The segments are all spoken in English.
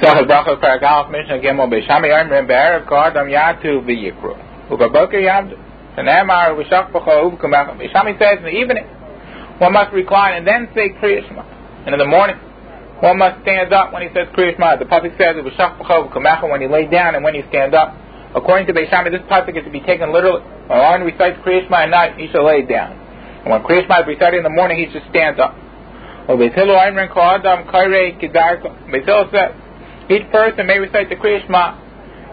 In the evening one must recline and then say Kriya Shema and in the morning one must stand up when he says Kriya Shema the Pasuk says V'Shach B'cho U'Kumach when you lay down and when you stand up. According to Beis Shammai this Pasuk is to be taken literally. When one recites Kriya Shema at night he shall lay down. And when Kriya Shema is recited in the morning he should stand up. Beis Hillel says each person may recite the Kriya Shema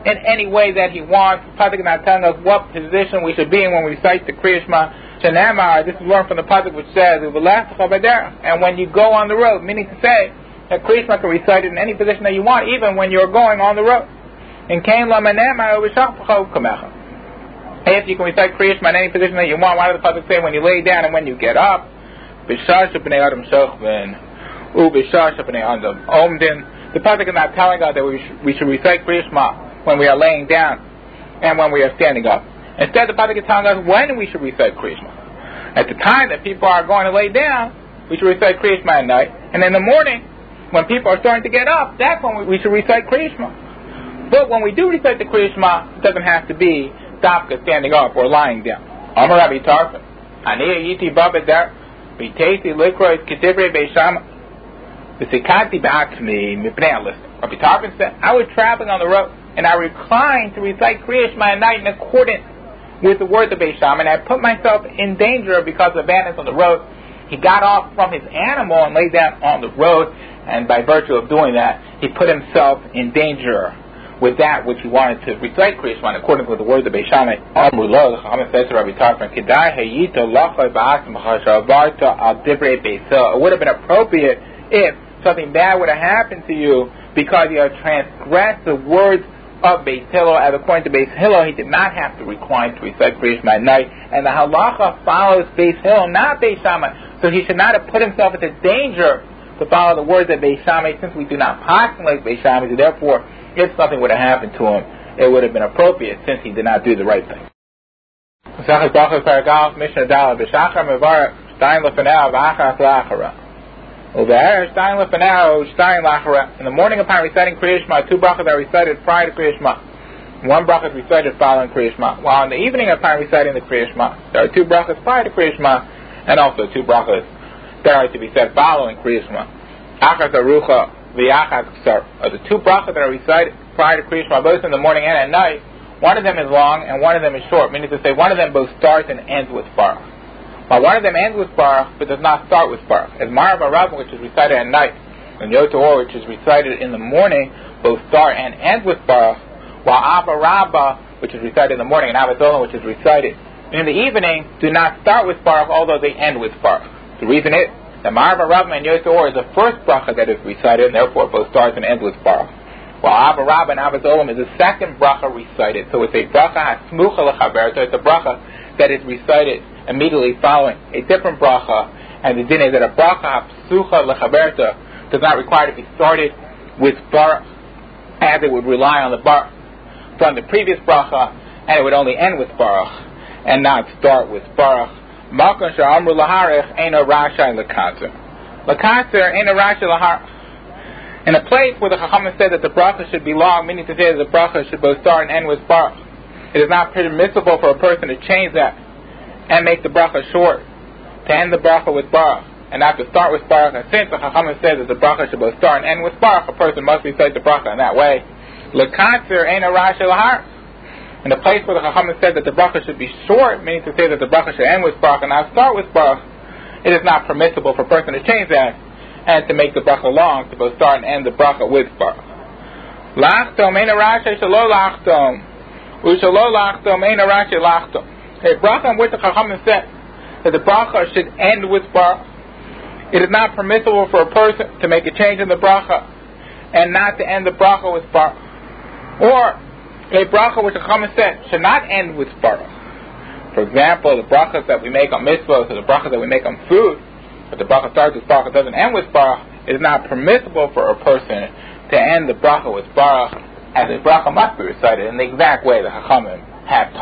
in any way that he wants. Pasuk not telling us what position we should be in when we recite the Kriya Shema. Shanamar, this is learned from the Pasuk which says, and when you go on the road, meaning to say that Kriya Shema can recite it in any position that you want, even when you're going on the road. And if you can recite Kriya Shema in any position that you want, why does the Pasuk say when you lay down and when you get up? B'shar adam u b'shar adam omdin the Pasuk is not telling us that we should, we should recite Kriya Shema when we are laying down and when we are standing up. Instead, the Pasuk is telling us when we should recite Kriya Shema. At the time that people are going to lay down, we should recite Kriya Shema at night. And in the morning, when people are starting to get up, that's when we, we should recite Kriya Shema. But when we do recite the Kriya Shema, it doesn't have to be Dafka standing up or lying down. Amar Rabbi Tarfon. Aniya yiti babedar. Bitesi likrois kitibre beishama. V'sikati ba'akmi mipnei Rabbi Tarfon said, I was traveling on the road, and I reclined to recite Kriya at night in accordance with the words of Beisham, and I put myself in danger because of bandits on the road. He got off from his animal and lay down on the road, and by virtue of doing that, he put himself in danger with that which he wanted to recite Kriya according words of Beisham. The to Rabbi Tarfon, It would have been appropriate if something bad would have happened to you because you have transgressed the words of Beis Hillel. As according to Beis Hillel, he did not have to recline to recite Shema at night. And the halacha follows Beis Hillel, not Beis Shammai. So he should not have put himself into danger to follow the words of Beis Shammai since we do not postulate Beis Shammai. Therefore, if something would have happened to him, it would have been appropriate since he did not do the right thing. In the morning upon reciting Kriya Shema, two brachas are recited prior to Kriya Shema. One bracha is recited following Kriya Shema. While in the evening upon reciting the Kriya Shema, there are two brachas prior to Kriya Shema, and also two brachas that are to be said following Kriya Shema. Achas Arucha, V'yachas Ksar are the two brachas that are recited prior to Kriya Shema, both in the morning and at night. One of them is long and one of them is short, meaning to say one of them both starts and ends with Baruch. While one of them ends with Baruch, but does not start with Baruch. As Marav Rabbah, which is recited at night, and Yotzer, which is recited in the morning, both start and end with Baruch, while Abba Rabbah, which is recited in the morning, and Abba which is recited in the evening, do not start with Baruch, although they end with Baruch. The reason is that Marav Rabbah and Yotzer is the first bracha that is recited, and therefore both starts and ends with Baruch. While Abba Rabbah and Abba is the second bracha recited. So it's a bracha hasmucha lechaber, it's a bracha that is recited immediately following a different bracha, and the din is that a bracha psucha lechaberta does not require to be started with bar, as it would rely on the bar from the previous bracha, and it would only end with baruch, and not start with baruch. Malkan sha'amru laharich eno rasha lekatzer. Lekatzer eno rasha lahar. In a place where the Chachamim said that the bracha should be long, meaning to say that the bracha should both start and end with baruch, it is not permissible for a person to change that and make the bracha short, to end the bracha with baruch, and not to start with baruch. And since the Chachamim says that the bracha should both start and end with baruch, a person must recite the bracha in that way. Lekatzer ain't a rash. In the place where the Chachamim said that the bracha should be short, meaning to say that the bracha should end with baruch and not start with baruch, it is not permissible for a person to change that and to make the bracha long, to both start and end the bracha with baruch. Lachtom ain't a rash shalo lachtom. Ushalo lachtom ain't a rash lachtom a bracha which the Chachamim said that the bracha should end with baruch. It is not permissible for a person to make a change in the bracha and not to end the bracha with baruch. Or a bracha which the Chachamim said should not end with baruch. For example, the brachas that we make on mitzvahs or the brachas that we make on food, but the bracha starts with baruch doesn't end with baruch, it is not permissible for a person to end the bracha with baruch as a bracha must be recited in the exact way the Chachamim have taught.